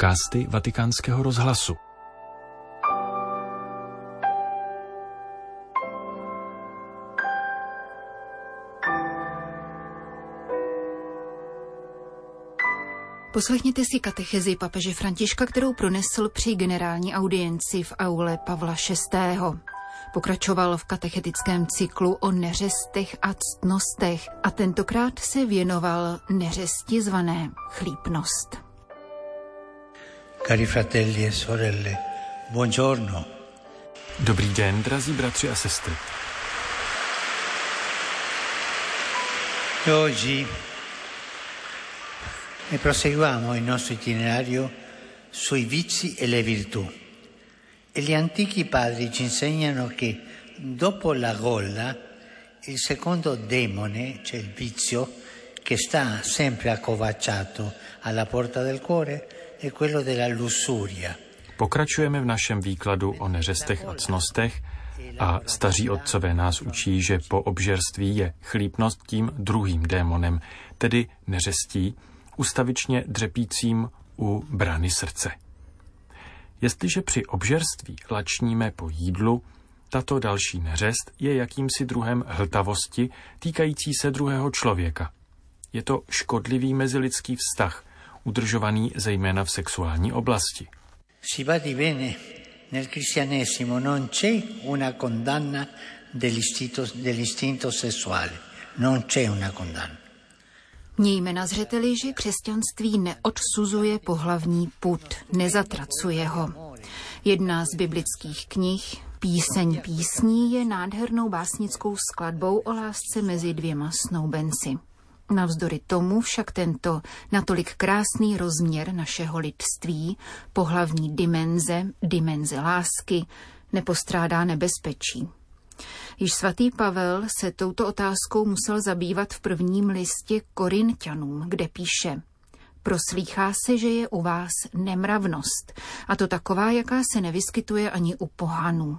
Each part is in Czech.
podcasty Vatikánského rozhlasu. Poslechněte si katechezi papeže Františka, kterou pronesl při generální audienci v aule Pavla VI. Pokračoval v katechetickém cyklu o neřestech a ctnostech a tentokrát se věnoval neřesti zvané chlípnost. Cari fratelli e sorelle, buongiorno. Dobrý den, drazí bratři a sestry. Oggi e proseguiamo il nostro itinerario sui vizi e le virtù. E gli antichi padri ci insegnano che dopo la gola il secondo demone, cioè il vizio, che sta sempre accovacciato alla porta del cuore, Pokračujeme v našem výkladu o neřestech a cnostech a staří otcové nás učí, že po obžerství je chlípnost tím druhým démonem, tedy neřestí, ustavičně dřepícím u brany srdce. Jestliže při obžerství lačníme po jídlu, tato další neřest je jakýmsi druhem hltavosti týkající se druhého člověka. Je to škodlivý mezilidský vztah, udržovaný zejména v sexuální oblasti. Si badi bene, nel cristianesimo non c'è una condanna dell'istinto, dell'istinto sessuale, non c'è una condanna. Mějme na zřeteli, že křesťanství neodsuzuje pohlavní put, nezatracuje ho. Jedna z biblických knih, Píseň písní, je nádhernou básnickou skladbou o lásce mezi dvěma snoubenci. Navzdory tomu však tento natolik krásný rozměr našeho lidství, pohlavní dimenze, dimenze lásky, nepostrádá nebezpečí. Již svatý Pavel se touto otázkou musel zabývat v prvním listě Korintianům, kde píše Proslýchá se, že je u vás nemravnost, a to taková, jaká se nevyskytuje ani u pohanů.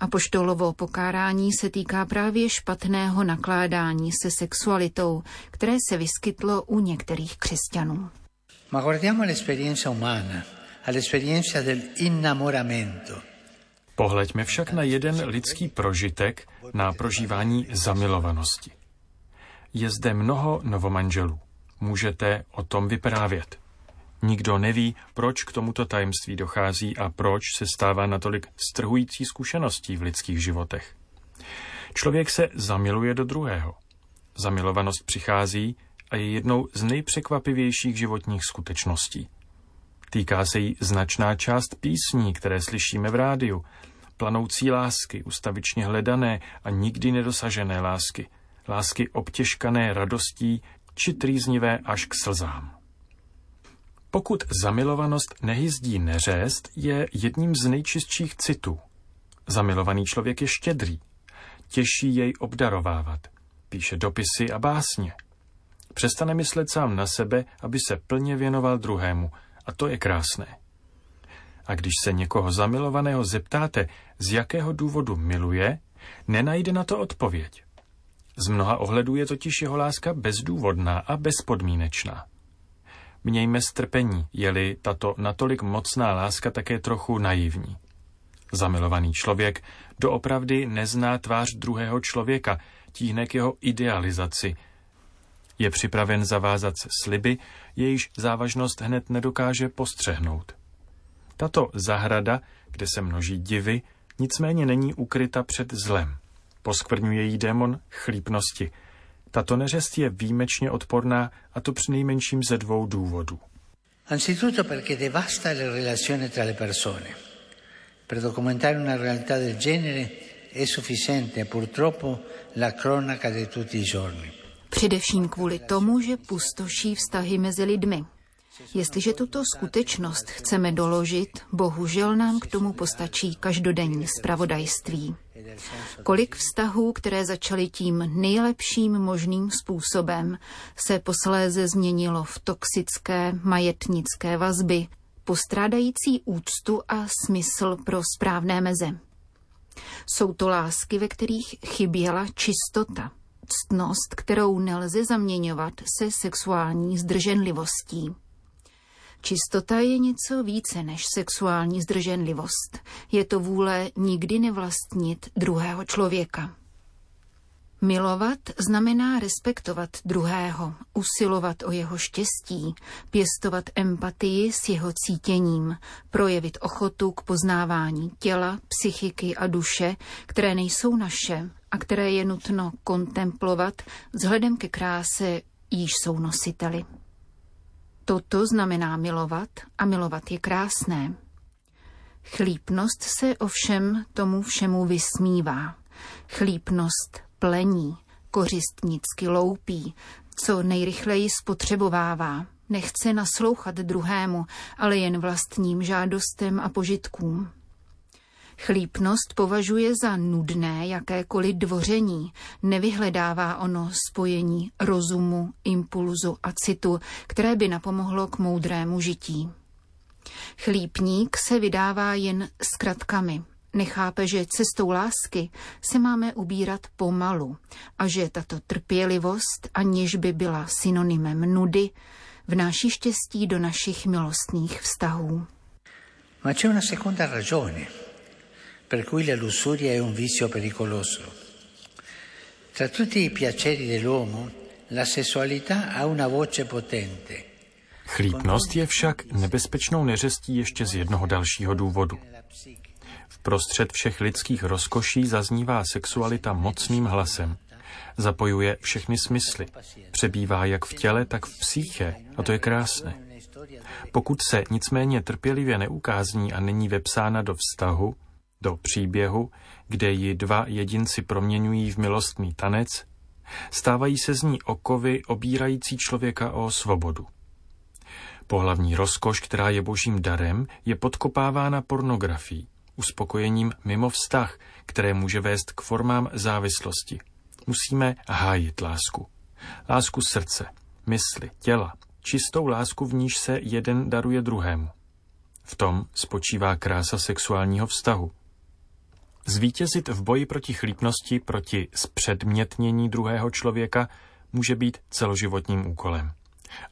A poštolovo pokárání se týká právě špatného nakládání se sexualitou, které se vyskytlo u některých křesťanů. Ma guardiamo l'esperienza umana, all'esperienza del innamoramento. Pohleďme však na jeden lidský prožitek na prožívání zamilovanosti. Je zde mnoho novomanželů. Můžete o tom vyprávět. Nikdo neví, proč k tomuto tajemství dochází a proč se stává natolik strhující zkušeností v lidských životech. Člověk se zamiluje do druhého. Zamilovanost přichází a je jednou z nejpřekvapivějších životních skutečností. Týká se jí značná část písní, které slyšíme v rádiu, planoucí lásky, ustavičně hledané a nikdy nedosažené lásky, lásky obtěžkané radostí či trýznivé až k slzám. Pokud zamilovanost nehyzdí neřest, je jedním z nejčistších citů. Zamilovaný člověk je štědrý, těžší jej obdarovávat, píše dopisy a básně. Přestane myslet sám na sebe, aby se plně věnoval druhému, a to je krásné. A když se někoho zamilovaného zeptáte, z jakého důvodu miluje, nenajde na to odpověď. Z mnoha ohledů je totiž jeho láska bezdůvodná a bezpodmínečná. Mějme strpení, je-li tato natolik mocná láska také trochu naivní. Zamilovaný člověk doopravdy nezná tvář druhého člověka, tíhne k jeho idealizaci. Je připraven zavázat se sliby, jejíž závažnost hned nedokáže postřehnout. Tato zahrada, kde se množí divy, nicméně není ukryta před zlem. Poskvrňuje jí démon chlípnosti – tato neřest je výjimečně odporná a to přinejmenším ze dvou důvodů. Anzitutto perché devasta le relazioni tra le persone. Per documentare una realtà del genere è sufficiente purtroppo la cronaca di tutti i giorni. Především kvůli tomu, že pustoší vztahy mezi lidmi. Jestliže tuto skutečnost chceme doložit, bohužel nám k tomu postačí každodenní spravodajství. Kolik vztahů, které začaly tím nejlepším možným způsobem, se posléze změnilo v toxické majetnické vazby, postrádající úctu a smysl pro správné meze. Jsou to lásky, ve kterých chyběla čistota, ctnost, kterou nelze zaměňovat se sexuální zdrženlivostí. Čistota je něco více než sexuální zdrženlivost. Je to vůle nikdy nevlastnit druhého člověka. Milovat znamená respektovat druhého, usilovat o jeho štěstí, pěstovat empatii s jeho cítěním, projevit ochotu k poznávání těla, psychiky a duše, které nejsou naše a které je nutno kontemplovat vzhledem ke kráse, již jsou nositeli. Toto znamená milovat a milovat je krásné. Chlípnost se ovšem tomu všemu vysmívá. Chlípnost plení, kořistnicky loupí, co nejrychleji spotřebovává. Nechce naslouchat druhému, ale jen vlastním žádostem a požitkům. Chlípnost považuje za nudné jakékoliv dvoření, nevyhledává ono spojení rozumu, impulzu a citu, které by napomohlo k moudrému žití. Chlípník se vydává jen zkratkami, nechápe, že cestou lásky se máme ubírat pomalu a že tato trpělivost, aniž by byla synonymem nudy, vnáší štěstí do našich milostných vztahů. Ma c'è una seconda ragione per cui la lussuria è un vizio pericoloso. Tra tutti i piaceri dell'uomo, la sessualità ha una voce potente. Chlípnost je však nebezpečnou neřestí ještě z jednoho dalšího důvodu. Prostřed všech lidských rozkoší zaznívá sexualita mocným hlasem. Zapojuje všechny smysly. Přebývá jak v těle, tak v psyche. A to je krásné. Pokud se nicméně trpělivě neukázní a není vepsána do vztahu, do příběhu, kde ji dva jedinci proměňují v milostný tanec, stávají se z ní okovy obírající člověka o svobodu. Pohlavní rozkoš, která je božím darem, je podkopávána pornografií uspokojením mimo vztah, které může vést k formám závislosti. Musíme hájit lásku. Lásku srdce, mysli, těla, čistou lásku, v níž se jeden daruje druhému. V tom spočívá krása sexuálního vztahu. Zvítězit v boji proti chlípnosti, proti zpředmětnění druhého člověka, může být celoživotním úkolem.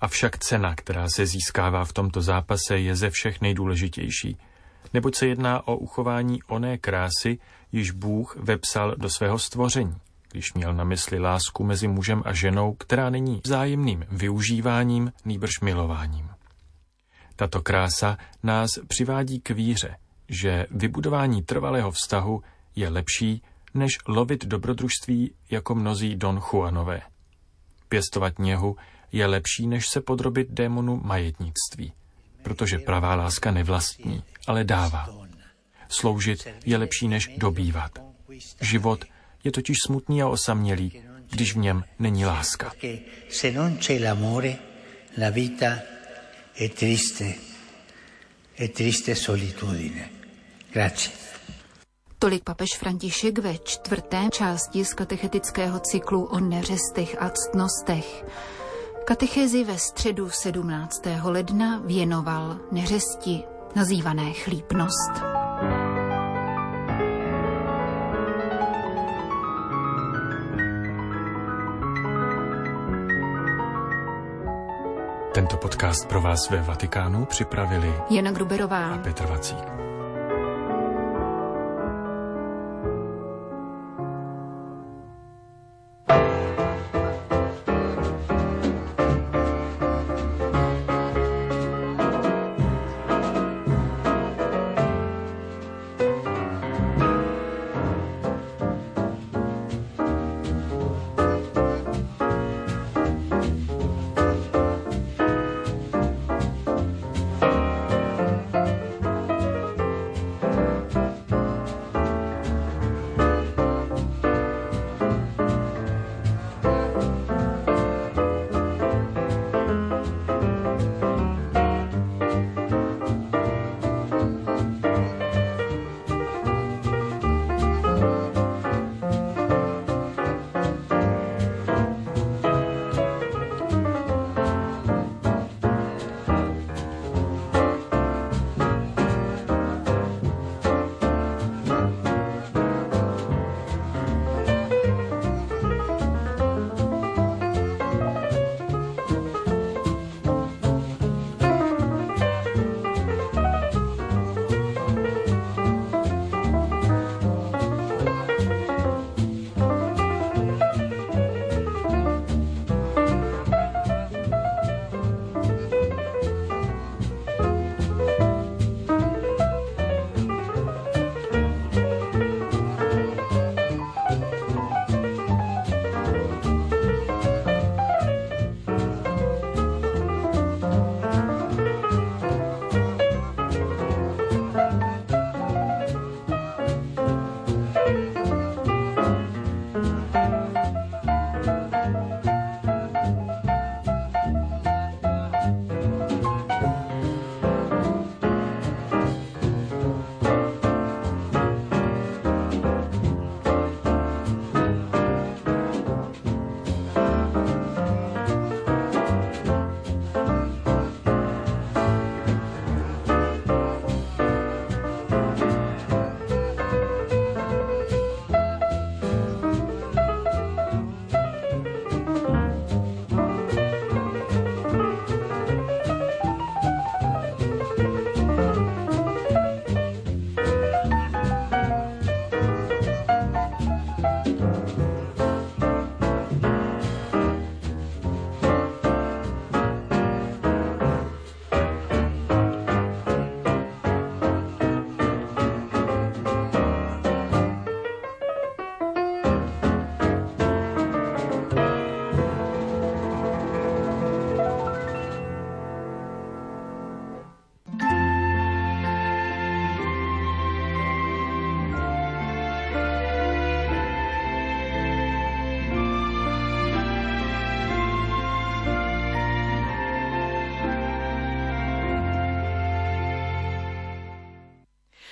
Avšak cena, která se získává v tomto zápase, je ze všech nejdůležitější – neboť se jedná o uchování oné krásy, již Bůh vepsal do svého stvoření, když měl na mysli lásku mezi mužem a ženou, která není vzájemným využíváním, nýbrž milováním. Tato krása nás přivádí k víře, že vybudování trvalého vztahu je lepší, než lovit dobrodružství jako mnozí Don Juanové. Pěstovat něhu je lepší, než se podrobit démonu majetnictví – protože pravá láska nevlastní, ale dává. Sloužit je lepší než dobývat. Život je totiž smutný a osamělý, když v něm není láska. La vita è triste, è triste solitudine. Grazie. Tolik papež František ve čtvrté části z katechetického cyklu o neřestech a ctnostech. Katechézi ve středu 17. ledna věnoval neřesti, nazývané chlípnost. Tento podcast pro vás ve Vatikánu připravili Jana Gruberová a Petr Vacík.